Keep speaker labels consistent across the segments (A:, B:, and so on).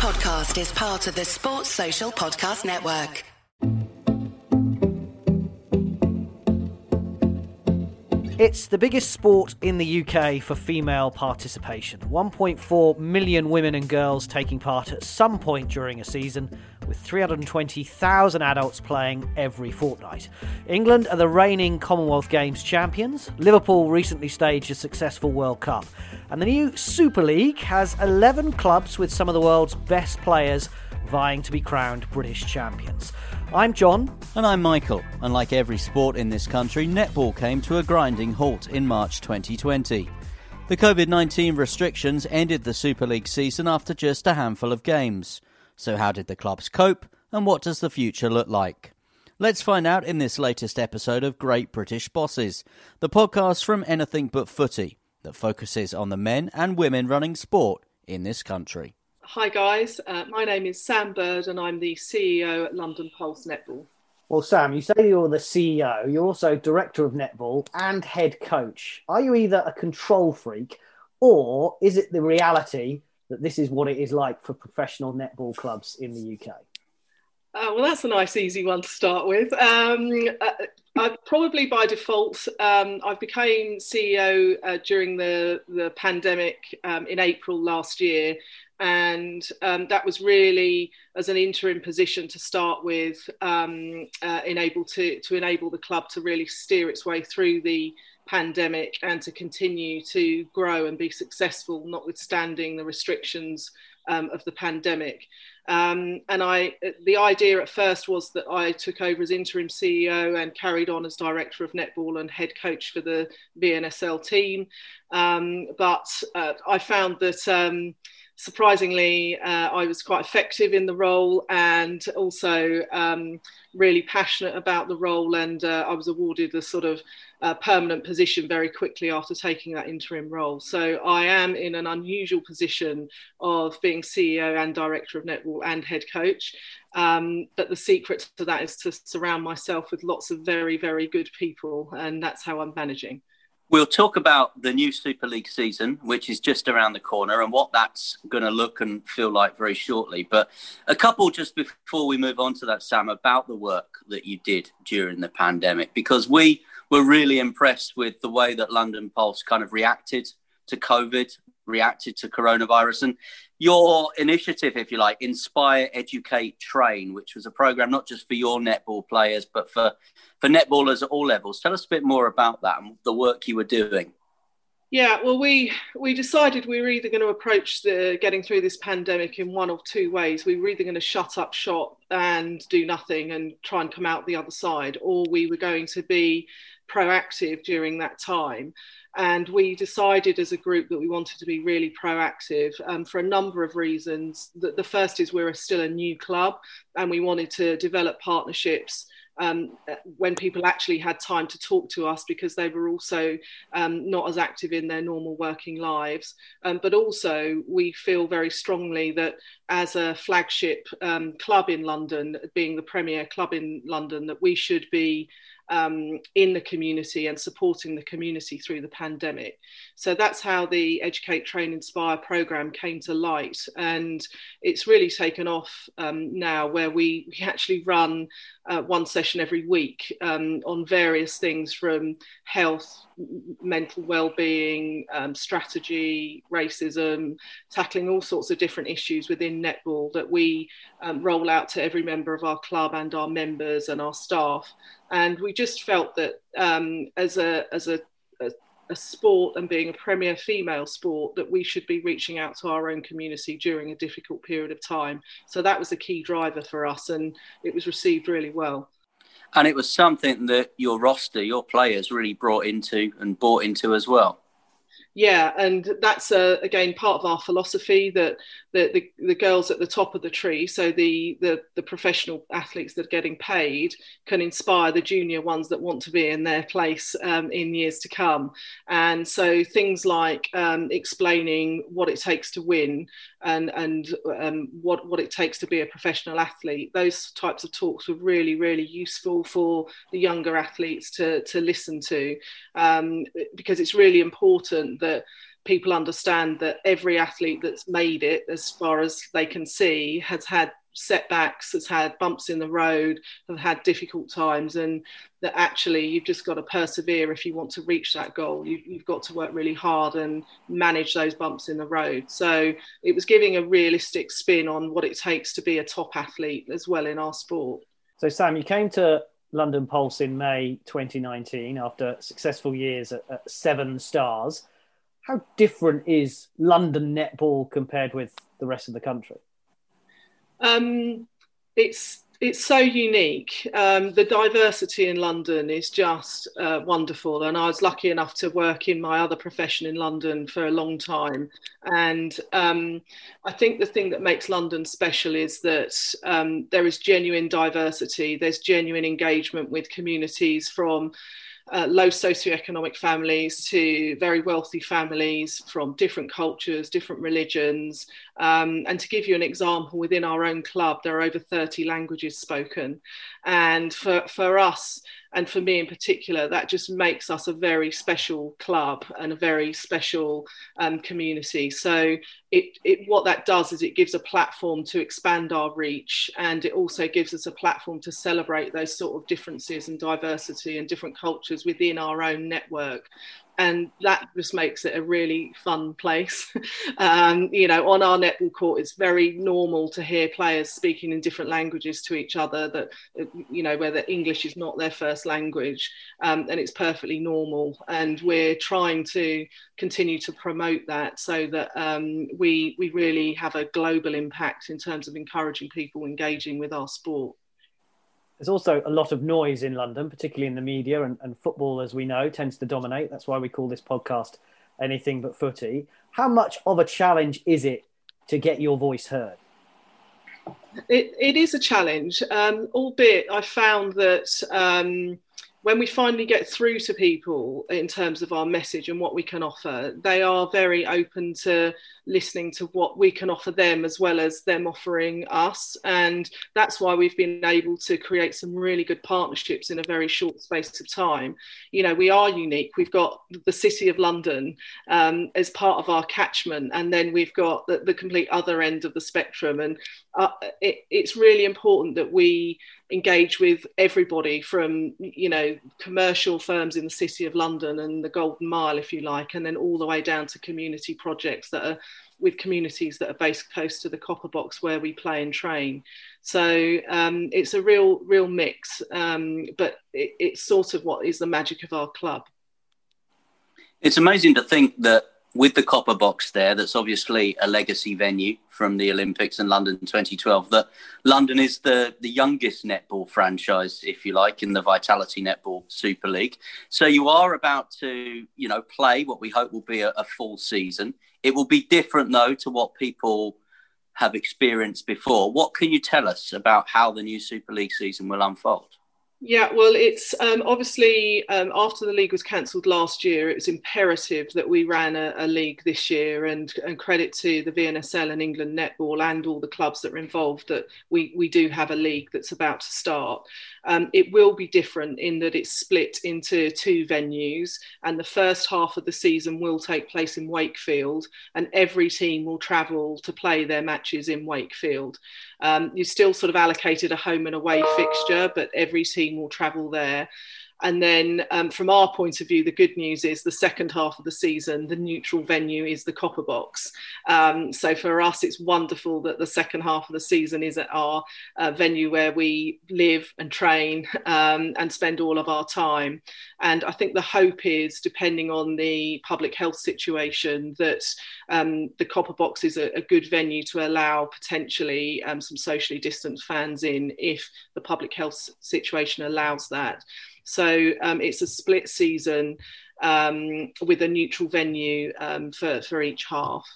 A: podcast is part of the Sports Social Podcast Network.
B: It's the biggest sport in the UK for female participation. 1.4 million women and girls taking part at some point during a season, with 320,000 adults playing every fortnight. England are the reigning Commonwealth Games champions. Liverpool recently staged a successful World Cup. And the new Super League has 11 clubs with some of the world's best players vying to be crowned British champions. I'm John.
C: And I'm Michael. Unlike every sport in this country, netball came to a grinding halt in March 2020. The COVID 19 restrictions ended the Super League season after just a handful of games. So, how did the clubs cope, and what does the future look like? Let's find out in this latest episode of Great British Bosses, the podcast from Anything But Footy that focuses on the men and women running sport in this country.
D: Hi, guys. Uh, my name is Sam Bird, and I'm the CEO at London Pulse Netball.
B: Well, Sam, you say you're the CEO, you're also director of netball and head coach. Are you either a control freak or is it the reality that this is what it is like for professional netball clubs in the UK?
D: Uh, well, that's a nice, easy one to start with. Um, uh, probably by default, um, I became CEO uh, during the, the pandemic um, in April last year, and um, that was really as an interim position to start with, um, uh, enable to to enable the club to really steer its way through the pandemic and to continue to grow and be successful, notwithstanding the restrictions um, of the pandemic. Um, and I, the idea at first was that I took over as interim CEO and carried on as director of netball and head coach for the VNSL team. Um, but uh, I found that um, surprisingly, uh, I was quite effective in the role and also um, really passionate about the role. And uh, I was awarded a sort of uh, permanent position very quickly after taking that interim role. So I am in an unusual position of being CEO and director of netball and head coach. Um, but the secret to that is to surround myself with lots of very, very good people. And that's how I'm managing.
C: We'll talk about the new Super League season, which is just around the corner, and what that's going to look and feel like very shortly. But a couple just before we move on to that, Sam, about the work that you did during the pandemic, because we were really impressed with the way that London Pulse kind of reacted to COVID, reacted to coronavirus. And your initiative, if you like, Inspire, Educate, Train, which was a program not just for your netball players, but for, for netballers at all levels. Tell us a bit more about that and the work you were doing.
D: Yeah, well, we we decided we were either going to approach the getting through this pandemic in one of two ways. We were either going to shut up shop and do nothing and try and come out the other side, or we were going to be proactive during that time. And we decided as a group that we wanted to be really proactive um, for a number of reasons. The, the first is we're still a new club and we wanted to develop partnerships um, when people actually had time to talk to us because they were also um, not as active in their normal working lives. Um, but also, we feel very strongly that as a flagship um, club in London, being the premier club in London, that we should be um, in the community and supporting the community through the pandemic. So that's how the Educate, Train, Inspire program came to light. And it's really taken off um, now, where we, we actually run uh, one session every week um, on various things from health, mental well-being, um, strategy, racism, tackling all sorts of different issues within netball that we um, roll out to every member of our club and our members and our staff. And we just felt that um, as a as a, a a sport and being a premier female sport that we should be reaching out to our own community during a difficult period of time. So that was a key driver for us, and it was received really well.
C: And it was something that your roster, your players really brought into and bought into as well.
D: Yeah, and that's uh, again part of our philosophy that the, the, the girls at the top of the tree, so the, the the professional athletes that are getting paid, can inspire the junior ones that want to be in their place um, in years to come. And so things like um, explaining what it takes to win and and um, what what it takes to be a professional athlete, those types of talks were really really useful for the younger athletes to to listen to um, because it's really important that people understand that every athlete that's made it, as far as they can see, has had setbacks, has had bumps in the road, have had difficult times, and that actually you've just got to persevere if you want to reach that goal. You, have got to work really hard and manage those bumps in the road. So it was giving a realistic spin on what it takes to be a top athlete as well in our sport.
B: So, Sam, you came to London Pulse in May 2019 after successful years at, at Severn Stars. How different is London netball compared with the rest of the country?
D: Um, it's it's so unique. Um, the diversity in London is just uh, wonderful, and I was lucky enough to work in my other profession in London for a long time. And um, I think the thing that makes London special is that um, there is genuine diversity. There's genuine engagement with communities from uh, low socioeconomic families to very wealthy families from different cultures, different religions. Um, and to give you an example, within our own club, there are over 30 languages spoken. And for, for us, and for me in particular, that just makes us a very special club and a very special um, community. So it, it what that does is it gives a platform to expand our reach, and it also gives us a platform to celebrate those sort of differences and diversity and different cultures within our own network and that just makes it a really fun place. um, you know, on our netball court, it's very normal to hear players speaking in different languages to each other. That you know, where the English is not their first language, um, and it's perfectly normal. And we're trying to continue to promote that so that um, we we really have a global impact in terms of encouraging people engaging with our sport.
B: There's also a lot of noise in London, particularly in the media, and, and football, as we know, tends to dominate. That's why we call this podcast Anything But Footy. How much of a challenge is it to get your voice heard?
D: It, it is a challenge, um, albeit I found that um, when we finally get through to people in terms of our message and what we can offer, they are very open to listening to what we can offer them as well as them offering us. And that's why we've been able to create some really good partnerships in a very short space of time. You know, we are unique. We've got the City of London um, as part of our catchment, and then we've got the, the complete other end of the spectrum. And uh, it, it's really important that we engage with everybody from you know commercial firms in the city of london and the golden mile if you like and then all the way down to community projects that are with communities that are based close to the copper box where we play and train. So um, it's a real real mix um, but it, it's sort of what is the magic of our club.
C: It's amazing to think that with the copper box there, that's obviously a legacy venue from the Olympics in London 2012. That London is the the youngest netball franchise, if you like, in the Vitality Netball Super League. So you are about to, you know, play what we hope will be a, a full season. It will be different though to what people have experienced before. What can you tell us about how the new Super League season will unfold?
D: Yeah, well, it's um, obviously um, after the league was cancelled last year, it was imperative that we ran a, a, league this year, and, and credit to the VNSL and England Netball and all the clubs that are involved that we we do have a league that's about to start. Um, it will be different in that it's split into two venues, and the first half of the season will take place in Wakefield, and every team will travel to play their matches in Wakefield. Um, you still sort of allocated a home and away fixture, but every team will travel there. And then, um, from our point of view, the good news is the second half of the season, the neutral venue is the Copper Box. Um, so for us, it's wonderful that the second half of the season is at our uh, venue where we live and train um, and spend all of our time. And I think the hope is, depending on the public health situation, that um, the Copper Box is a, a, good venue to allow potentially um, some socially distanced fans in if the public health situation allows that. So um, it's a split season um, with a neutral venue um, for, for each half.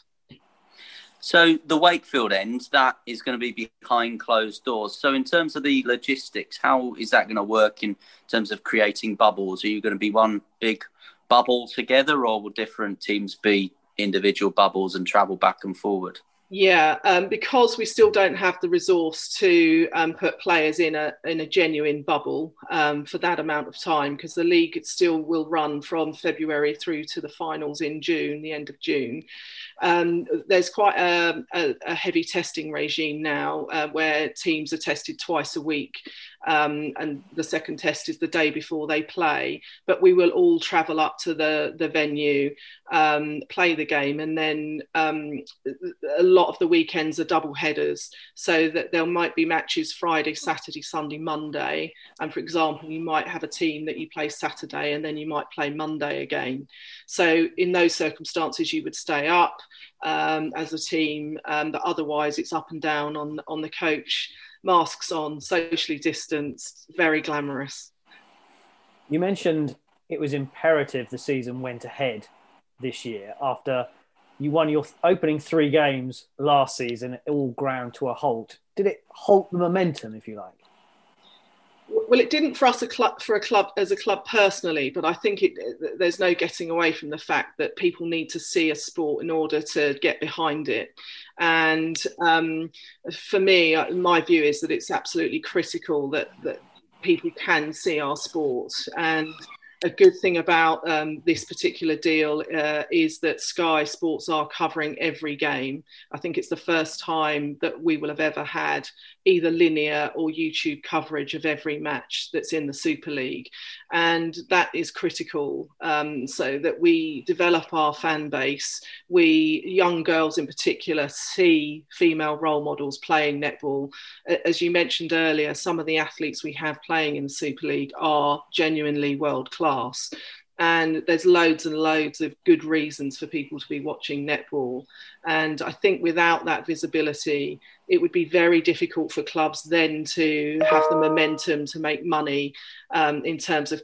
C: So the Wakefield end, that is going to be behind closed doors. So in terms of the logistics, how is that going to work in terms of creating bubbles? Are you going to be one big bubble together, or will different teams be individual bubbles and travel back and forward?
D: Yeah, um, because we still don't have the resource to um, put players in a in a genuine bubble um, for that amount of time, because the league still will run from February through to the finals in June, the end of June. Um, there's quite a, a, a, heavy testing regime now, uh, where teams are tested twice a week, um, and the second test is the day before they play. But we will all travel up to the the venue, um, play the game, and then a lot of the weekends are double headers, so that there might be matches Friday, Saturday, Sunday, Monday. And for example, you might have a team that you play Saturday and then you might play Monday again. So in those circumstances, you would stay up um, as a team, um, but otherwise it's up and down on on the coach, masks on, socially distanced, very glamorous.
B: You mentioned it was imperative the season went ahead this year after you won your opening three games last season, all ground to a halt. Did it halt the momentum, if you like?
D: Well, it didn't for us a club for a club as a club personally, but I think it, there's no getting away from the fact that people need to see a sport in order to get behind it. And um, for me, uh, my view is that it's absolutely critical that that people can see our sport and a good thing about um, this particular deal uh, is that Sky Sports are covering every game. I think it's the first time that we will have ever had either linear or YouTube coverage of every match that's in the Super League. And that is critical um, so that we develop our fan base. We, young girls in particular, see female role models playing netball. As you mentioned earlier, some of the athletes we have playing in the Super League are genuinely world class and there's loads and loads of good reasons for people to be watching netball. And i think without that visibility it would be very difficult for clubs then to have the momentum to make money um, in terms of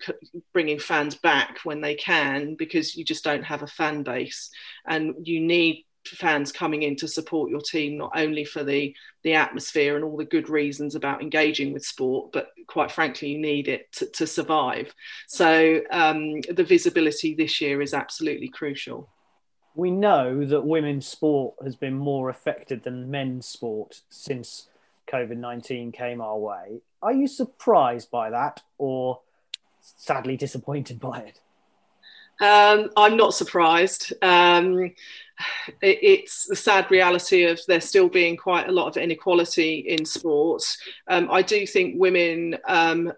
D: bringing fans back when they can because you just don't have a fan base. And you need fans coming in to support your team not only for the the atmosphere and all the good reasons about engaging with sport but quite frankly you need it to, to survive. So um, the visibility this year is absolutely crucial.
B: We know that women's sport has been more affected than men's sport since covid-19 came our way. Are you surprised by that or sadly disappointed by it?
D: Um, I'm not surprised. Um, it's the sad reality of there still being quite a lot of inequality in sports. Um, I do think women um,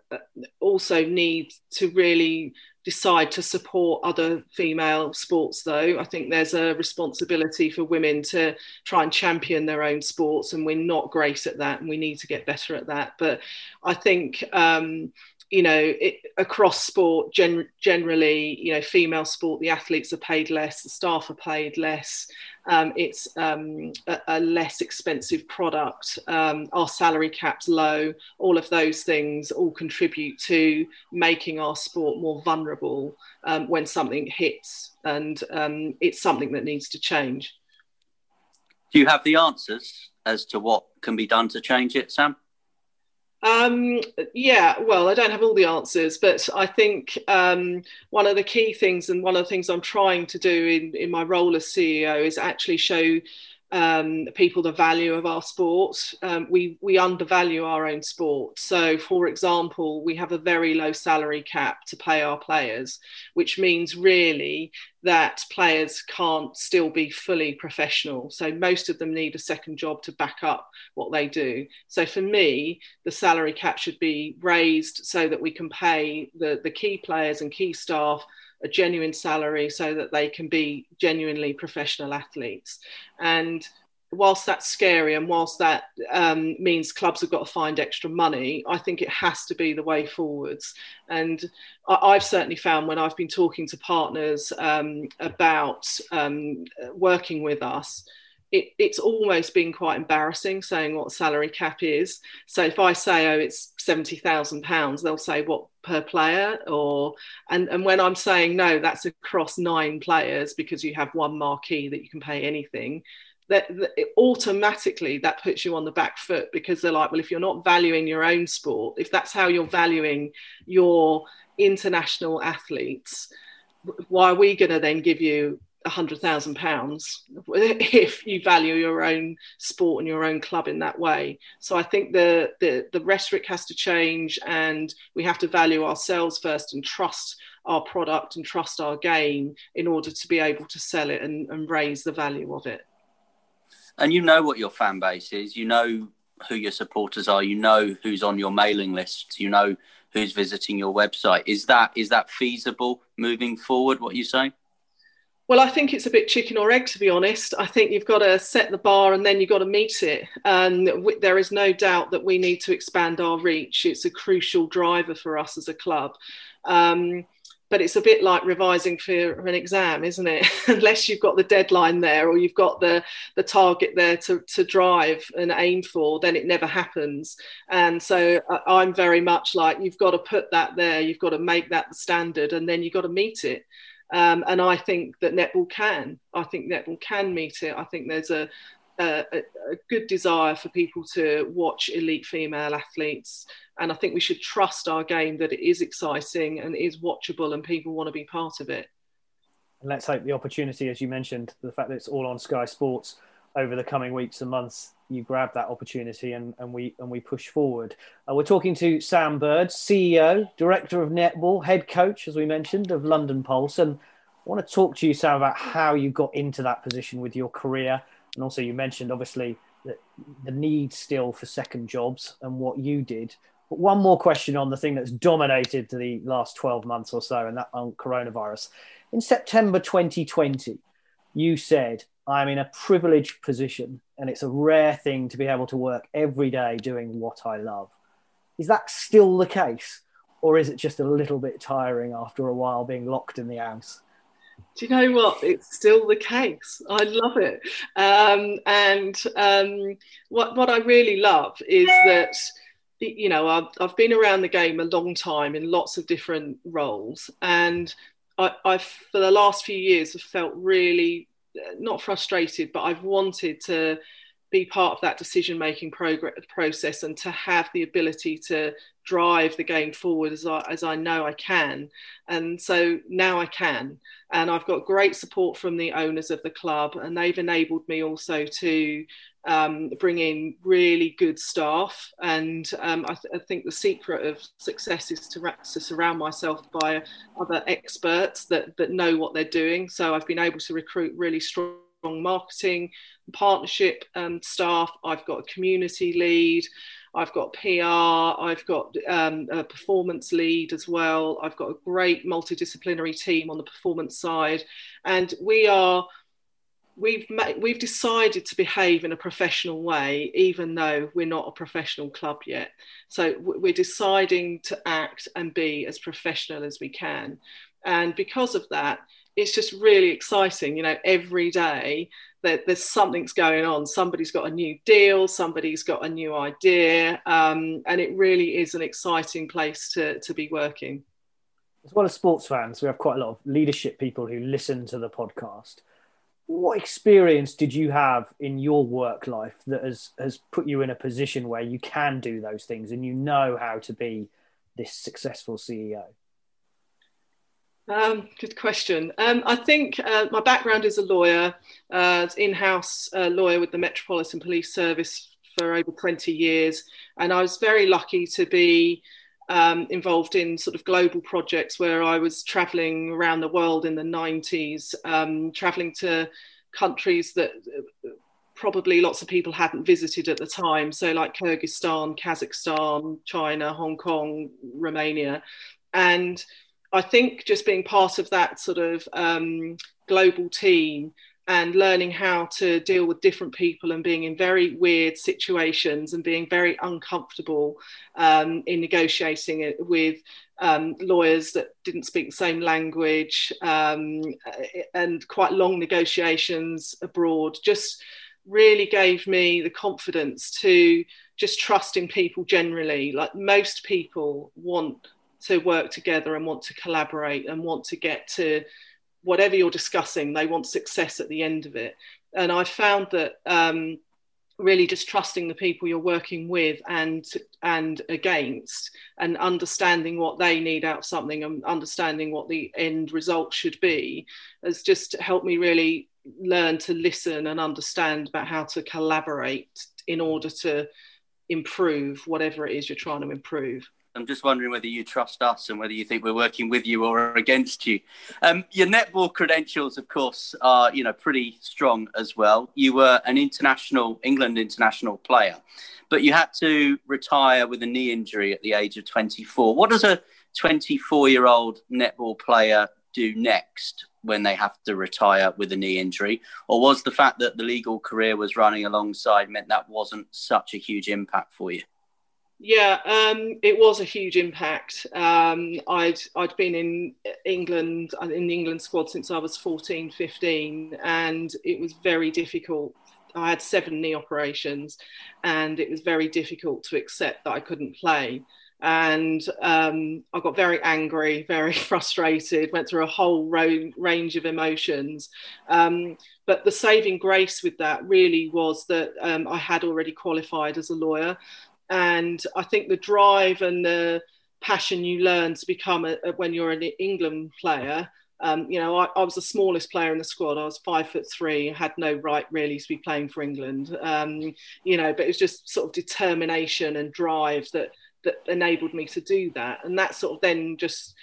D: also need to really decide to support other female sports though i think there's a responsibility for women to try and champion their own sports and we're not great at that and we need to get better at that but i think um, you know, it, across sport, gen- generally, you know, female sport, the athletes are paid less, the staff are paid less. Um, it's um, a, a, less expensive product. Um, our salary cap's low. All of those things all contribute to making our sport more vulnerable um, when something hits, and um, it's something that needs to change.
C: Do you have the answers as to what can be done to change it, Sam?
D: Um, yeah, well, I don't have all the answers, but I think um, one of the key things and one of the things I'm trying to do in, in my role as CEO is actually show um, people the value of our sport. Um, we we undervalue our own sport. So, for example, we have a very low salary cap to pay our players, which means really that players can't still be fully professional. So most of them need a second job to back up what they do. So for me, the salary cap should be raised so that we can pay the, the key players and key staff a genuine salary so that they can be genuinely professional athletes. And whilst that's scary and whilst that um, means clubs have got to find extra money, I think it has to be the way forwards. And I- have certainly found when I've been talking to partners um, about um, working with us, it, it's almost been quite embarrassing saying what salary cap is. So if I say, oh, it's seventy thousand pounds, they'll say what per player, or and and when I'm saying no, that's across nine players because you have one marquee that you can pay anything. That, that automatically that puts you on the back foot because they're like, well, if you're not valuing your own sport, if that's how you're valuing your international athletes, why are we going to then give you a hundred thousand pounds if you value your own sport and your own club in that way. So I think the, the the rhetoric has to change, and we have to value ourselves first and trust our product and trust our game in order to be able to sell it and, and raise the value of it.
C: And you know what your fan base is. You know who your supporters are. You know who's on your mailing list. You know who's visiting your website. Is that is that feasible moving forward? What you say?
D: Well, I think it's a bit chicken or egg, to be honest. I think you've got to set the bar and then you've got to meet it. And there is no doubt that we need to expand our reach. It's a crucial driver for us as a club. Um, but it's a bit like revising for an exam, isn't it? Unless you've got the deadline there or you've got the, the target there to, to drive and aim for, then it never happens. And so uh, I'm very much like, you've got to put that there, you've got to make that the standard, and then you've got to meet it. Um, and I think that netball can. I think netball can meet it. I think there's a, a, a, good desire for people to watch elite female athletes. And I think we should trust our game that it is exciting and is watchable and people want to be part of it.
B: And let's hope the opportunity, as you mentioned, the fact that it's all on Sky Sports over the coming weeks and months, you grab that opportunity and, and we and we push forward. Uh, we're talking to Sam Bird, CEO, Director of Netball, Head Coach, as we mentioned, of London Pulse. And I want to talk to you, Sam, about how you got into that position with your career and also, you mentioned obviously the, the need still for second jobs and what you did. But one more question on the thing that's dominated the last 12 months or so, and that on coronavirus. In September 2020, you said, I'm in a privileged position and it's a rare thing to be able to work every day doing what I love. Is that still the case? Or is it just a little bit tiring after a while being locked in the house?
D: do you know what? It's still the case. I love it. Um, and um, what, what I really love is that, you know, I've, I've been around the game a long time in lots of different roles. And I, I've, for the last few years, have felt really not frustrated, but I've wanted to be part of that decision making process and to have the ability to drive the game forward as I, as I know I can. And so now I can. And I've got great support from the owners of the club, and they've enabled me also to um, bring in really good staff. And um, I, th- I, think the secret of success is to, ra- to surround myself by other experts that, that know what they're doing. So I've been able to recruit really strong marketing partnership um, staff. I've got a community lead. I've got PR, I've got um, a performance lead as well. I've got a great multidisciplinary team on the performance side, and we are we've we've decided to behave in a professional way, even though we're not a professional club yet. So we're deciding to act and be as professional as we can, and because of that, it's just really exciting. You know, every day that there's something's going on. Somebody's got a new deal, somebody's got a new idea, um, and it really is an exciting place to, to be working.
B: As well as sports fans, we have quite a lot of leadership people who listen to the podcast. What experience did you have in your work life that has, has put you in a position where you can do those things and you know how to be this successful CEO?
D: Um, good question. Um, I think uh, my background is a lawyer, uh, in-house uh, lawyer with the Metropolitan Police Service for over 20 years, and I was very lucky to be um, involved in sort of global projects where I was traveling around the world in the 90s, um, traveling to countries that probably lots of people hadn't visited at the time, so like Kyrgyzstan, Kazakhstan, China, Hong Kong, Romania, and I think just being part of that sort of um, global team and learning how to deal with different people and being in very weird situations and being very uncomfortable um, in negotiating it with um, lawyers that didn't speak the same language um, and quite long negotiations abroad just really gave me the confidence to just trust in people generally. Like most people want to work together and want to collaborate and want to get to whatever you're discussing, they want success at the end of it. And I found that um, really just trusting the people you're working with and and against and understanding what they need out of something and understanding what the end result should be has just helped me really learn to listen and understand about how to collaborate in order to improve whatever it is you're trying to improve
C: I'm just wondering whether you trust us and whether you think we're working with you or against you. Um, your netball credentials, of course, are you know pretty strong as well. You were an international England international player, but you had to retire with a knee injury at the age of 24. What does a 24 year old netball player do next when they have to retire with a knee injury? Or was the fact that the legal career was running alongside meant that wasn't such a huge impact for you?
D: Yeah, um, it was a huge impact. Um, I'd I'd been in England in the England squad since I was 14, 15, and it was very difficult. I had seven knee operations, and it was very difficult to accept that I couldn't play. And um, I got very angry, very frustrated. Went through a whole ro- range of emotions. Um, but the saving grace with that really was that um, I had already qualified as a lawyer. And I think the drive and the passion you learn to become a, a, when you're an England player. Um, you know, I, I, was the smallest player in the squad. I was five foot three, had no right really to be playing for England. Um, you know, but it was just sort of determination and drive that that enabled me to do that. And that sort of then just,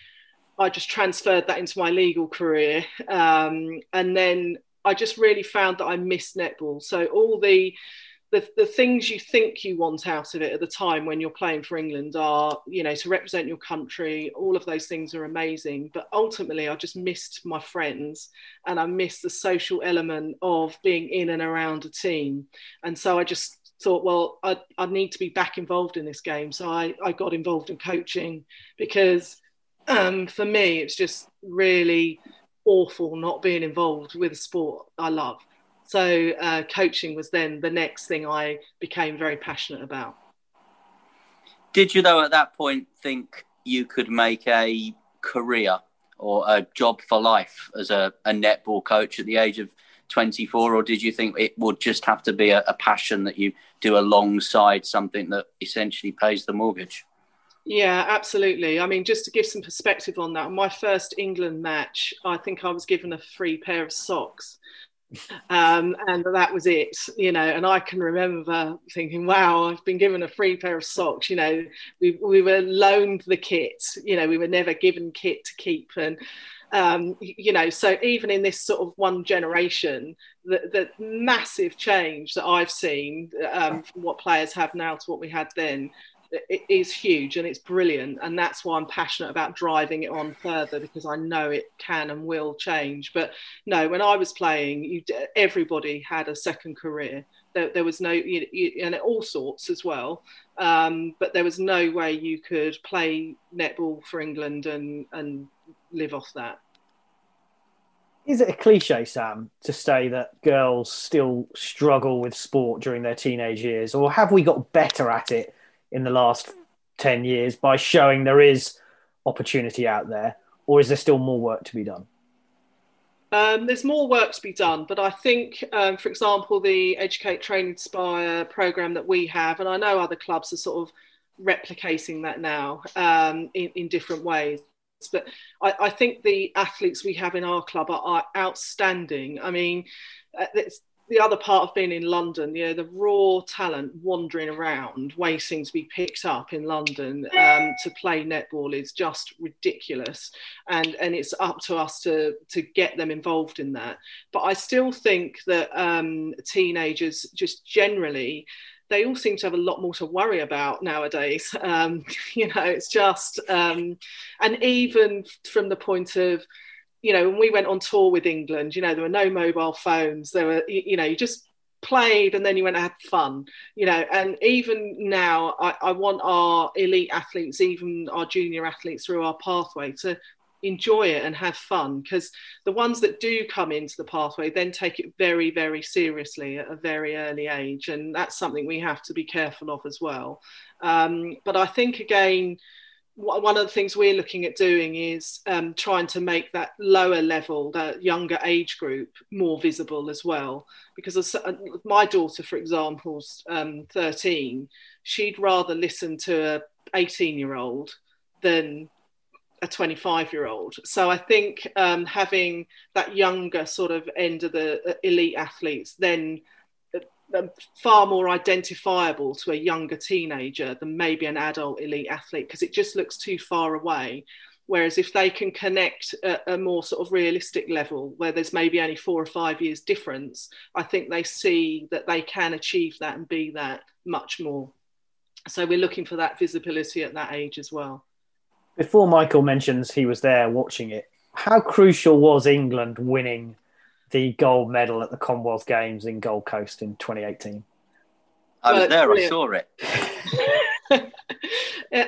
D: I just transferred that into my legal career. Um, and then I just really found that I missed netball. So all the the, the things you think you want out of it at the time when you're playing for England are, you know, to represent your country. All of those things are amazing. But ultimately, I just missed my friends and I missed the social element of being in and around a team. And so I just thought, well, I, I need to be back involved in this game. So I, I got involved in coaching because um, for me, it's just really awful not being involved with a sport I love. So uh, coaching was then the next thing I became very passionate about.
C: Did you, though, at that point think you could make a career or a job for life as a, a netball coach at the age of 24, or did you think it would just have to be a, a passion that you do alongside something that essentially pays the mortgage?
D: Yeah, absolutely. I mean, just to give some perspective on that, my first England match, I think I was given a free pair of socks um, and that was it, you know. And I can remember thinking, "Wow, I've been given a free pair of socks." You know, we we were loaned the kit. You know, we were never given kit to keep, and um, you know, so even in this sort of one generation, the, the massive change that I've seen um, from what players have now to what we had then it is huge and it's brilliant. And that's why i'm passionate about driving it on further because i know it can and will change. But no when i was playing you, everybody had a second career. There, there was no you, you, and all sorts as well. Um, but there was no way you could play netball for england and and live off that.
B: Is it a cliche, Sam, to say that girls still struggle with sport during their teenage years, or have we got better at it in the last 10 years by showing there is opportunity out there, or is there still more work to be done?
D: Um, there's more work to be done, but I think, um, for example, the Educate, Train, Inspire program that we have, and I know other clubs are sort of replicating that now um, in, in, different ways. But I, I, think the athletes we have in our club are, are outstanding. I mean, uh, it's the other part of being in London, you know, the raw talent wandering around, waiting to be picked up in London um, to play netball is just ridiculous, and and it's up to us to to get them involved in that. But I still think that um, teenagers just generally they all seem to have a lot more to worry about nowadays. Um, you know, it's just, um, and even from the point of you know, when we went on tour with England, you know, there were no mobile phones. There were, you know, you just played and then you went and had fun, you know. And even now, I, I want our elite athletes, even our junior athletes through our pathway, to enjoy it and have fun because the ones that do come into the pathway then take it very very seriously at a very early age and that's something we have to be careful of as well um, but i think again one of the things we're looking at doing is um, trying to make that lower level, that younger age group, more visible as well. Because uh, my daughter, for example, is um, 13, she'd rather listen to a 18 year old than a 25 year old. So I think um, having that younger sort of end of the uh, elite athletes then Um, far more identifiable to a younger teenager than maybe an adult elite athlete because it just looks too far away. Whereas if they can connect at a more sort of realistic level where there's maybe only four or five years difference, I think they see that they can achieve that and be that much more. So we're looking for that visibility at that age as well.
B: Before Michael mentions he was there watching it, how crucial was England winning the gold medal at the Commonwealth Games in Gold Coast in 2018? I
C: was there, brilliant. I saw it.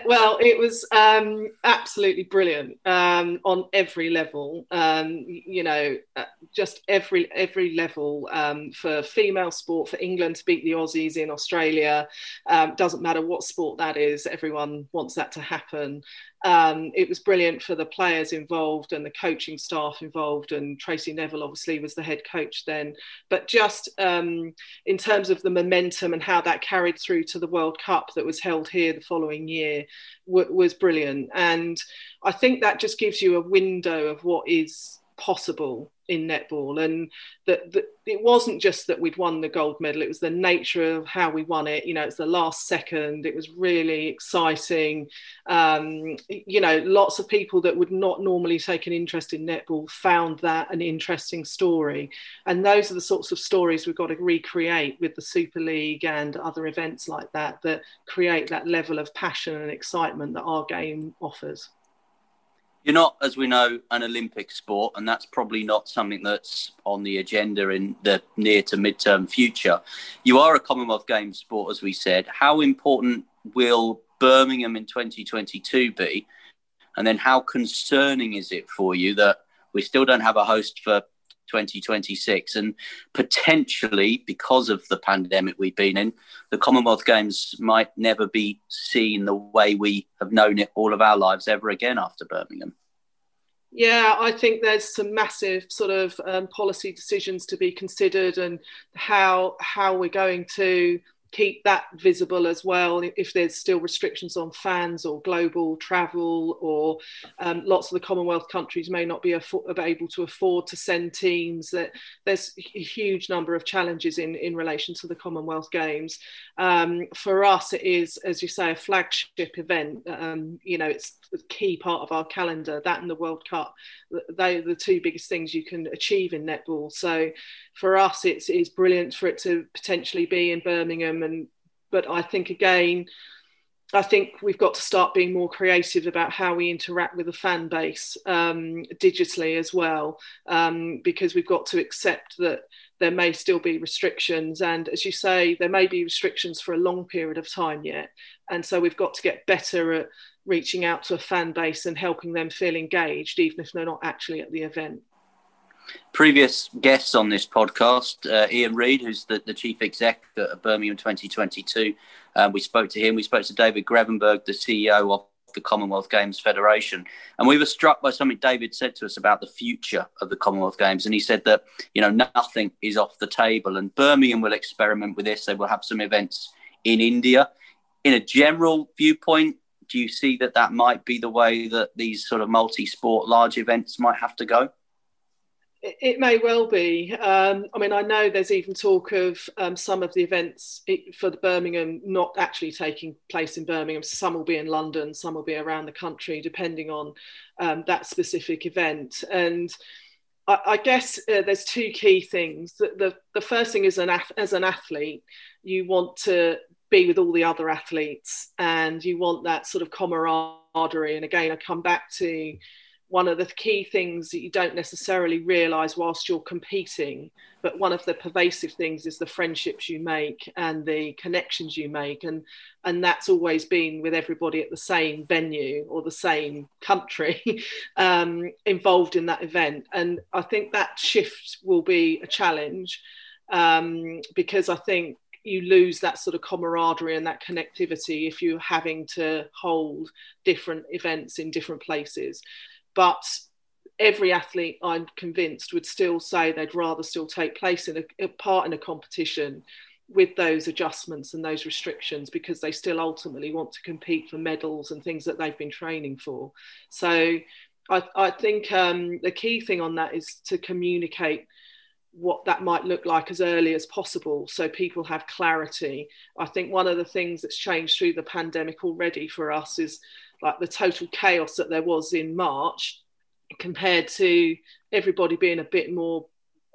D: well, it was um, absolutely brilliant um, on every level. Um, you know, uh, just every every level um, for female sport for England to beat the Aussies in Australia. Um, doesn't matter what sport that is. Everyone wants that to happen. Um, it was brilliant for the players involved and the coaching staff involved, and Tracey Neville obviously was the head coach then. But just um, in terms of the momentum and how that carried through to the World Cup that was held here the following year w- was brilliant. And I think that just gives you a window of what is possible in netball. And that, that it wasn't just that we'd won the gold medal it was the nature of how we won it. You know it's the last second. It was really exciting. Um, you know lots of people that would not normally take an interest in netball found that an interesting story. And those are the sorts of stories we've got to recreate with the super league and other events like that that create that level of passion and excitement that our game offers
C: you're not, as we know, an Olympic sport, and that's probably not something that's on the agenda in the near to midterm future. You are a Commonwealth Games sport, as we said. How important will Birmingham in 2022 be? And then how concerning is it for you that we still don't have a host for 2026. And potentially, because of the pandemic we've been in, the Commonwealth Games might never be seen the way we have known it all of our lives ever again after Birmingham.
D: Yeah, I think there's some massive sort of um, policy decisions to be considered, and how how we're going to keep that visible as well if there's still restrictions on fans or global travel or um, lots of the commonwealth countries may not be able to afford to send teams that there's a huge number of challenges in in relation to the commonwealth games. Um, for us it is as you say a flagship event. Um, you know it's a key part of our calendar that and the world cup. They are the two biggest things you can achieve in netball. So for us it's, it's brilliant for it to potentially be in birmingham and but I think again, I think we've got to start being more creative about how we interact with the fan base um, digitally as well, um, because we've got to accept that there may still be restrictions. And as you say, there may be restrictions for a long period of time yet. And so we've got to get better at reaching out to a fan base and helping them feel engaged, even if they're not actually at the event
C: previous guests on this podcast, uh, Ian Reid, who's the, the chief exec at Birmingham 2022. Uh, we spoke to him. We spoke to David Grevemberg, the CEO of the Commonwealth Games Federation. And we were struck by something David said to us about the future of the Commonwealth Games. And he said that, you know, nothing is off the table. And Birmingham will experiment with this. They will have some events in India. In a general viewpoint, do you see that that might be the way that these sort of multi sport large events might have to go?
D: It may well be. Um, I mean, I know there's even talk of um, some of the events for the Birmingham not actually taking place in Birmingham. Some will be in London, some will be around the country, depending on um, that specific event. And I, I guess uh, there's two key things. The, the, the first thing is an as an athlete, you want to be with all the other athletes, and you want that sort of camaraderie. And again, I come back to one of the key things that you don't necessarily realize whilst you're competing but one of the pervasive things is the friendships you make and the connections you make and and that's always been with everybody at the same venue or the same country um, involved in that event and i think that shift will be a challenge um, because i think you lose that sort of camaraderie and that connectivity if you're having to hold different events in different places. But every athlete, I'm convinced, would still say they'd rather still take place in a, a part in a competition with those adjustments and those restrictions because they still ultimately want to compete for medals and things that they've been training for. So I, I think um, the key thing on that is to communicate what that might look like as early as possible so people have clarity. I think one of the things that's changed through the pandemic already for us is like the total chaos that there was in March compared to everybody being a bit more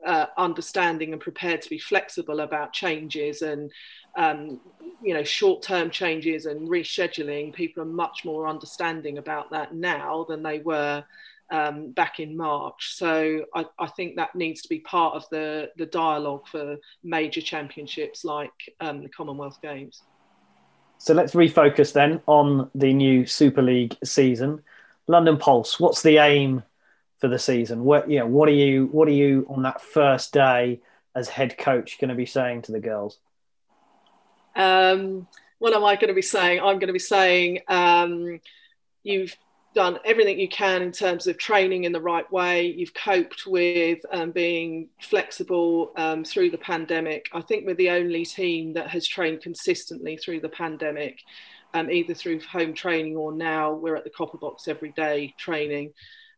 D: uh, understanding and prepared to be flexible about changes and um, you know short-term changes and rescheduling people are much more understanding about that now than they were um, back in March. So I, I, think that needs to be part of the, the dialogue for major championships like um, the Commonwealth Games.
B: So let's refocus then on the new Super League season. London Pulse, what's the aim for the season? What know, what are you what are you on that first day as head coach going to be saying to the girls?
D: Um, what am I going to be saying? I'm going to be saying um, you've done everything you can in terms of training in the right way. You've coped with um, being flexible um, through the pandemic. I think we're the only team that has trained consistently through the pandemic, um, either through home training or now we're at the Copper Box every day training.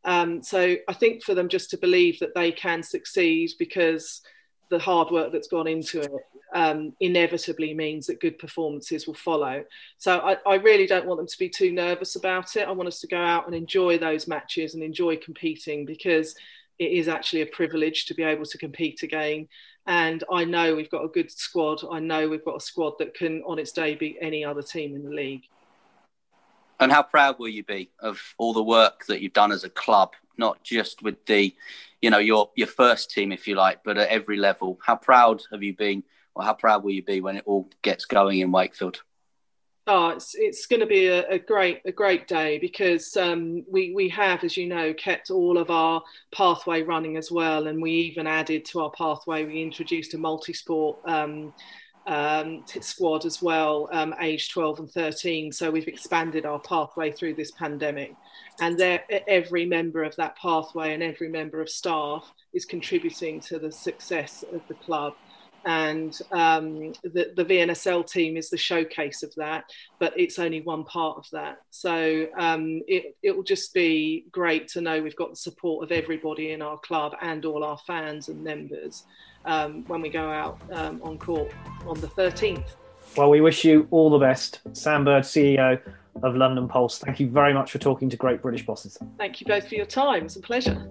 D: Um, so I think for them just to believe that they can succeed because the hard work that's gone into it um, inevitably means that good performances will follow. So I, I, really don't want them to be too nervous about it. I want us to go out and enjoy those matches and enjoy competing because it is actually a privilege to be able to compete again. And I know we've got a good squad. I know we've got a squad that can, on its day, beat any other team in the league.
C: And how proud will you be of all the work that you've done as a club, not just with the, you know, your your first team, if you like, but at every level? How proud have you been, how proud will you be when it all gets going in Wakefield?
D: Oh, it's it's going to be a, a great a great day because um, we we have, as you know, kept all of our pathway running as well, and we even added to our pathway. We introduced a multi-sport. Um, um, squad as well, um, age 12 and 13. So we've expanded our pathway through this pandemic. And every member of that pathway and every member of staff is contributing to the success of the club. And um, the, the VNSL team is the showcase of that, but it's only one part of that. So um, it, it will just be great to know we've got the support of everybody in our club and all our fans and members um, when we go out um, on court on the 13th.
B: Well, we wish you all the best. Sam Bird, CEO of London Pulse, thank you very much for talking to Great British Bosses.
D: Thank you both for your time. It's a pleasure.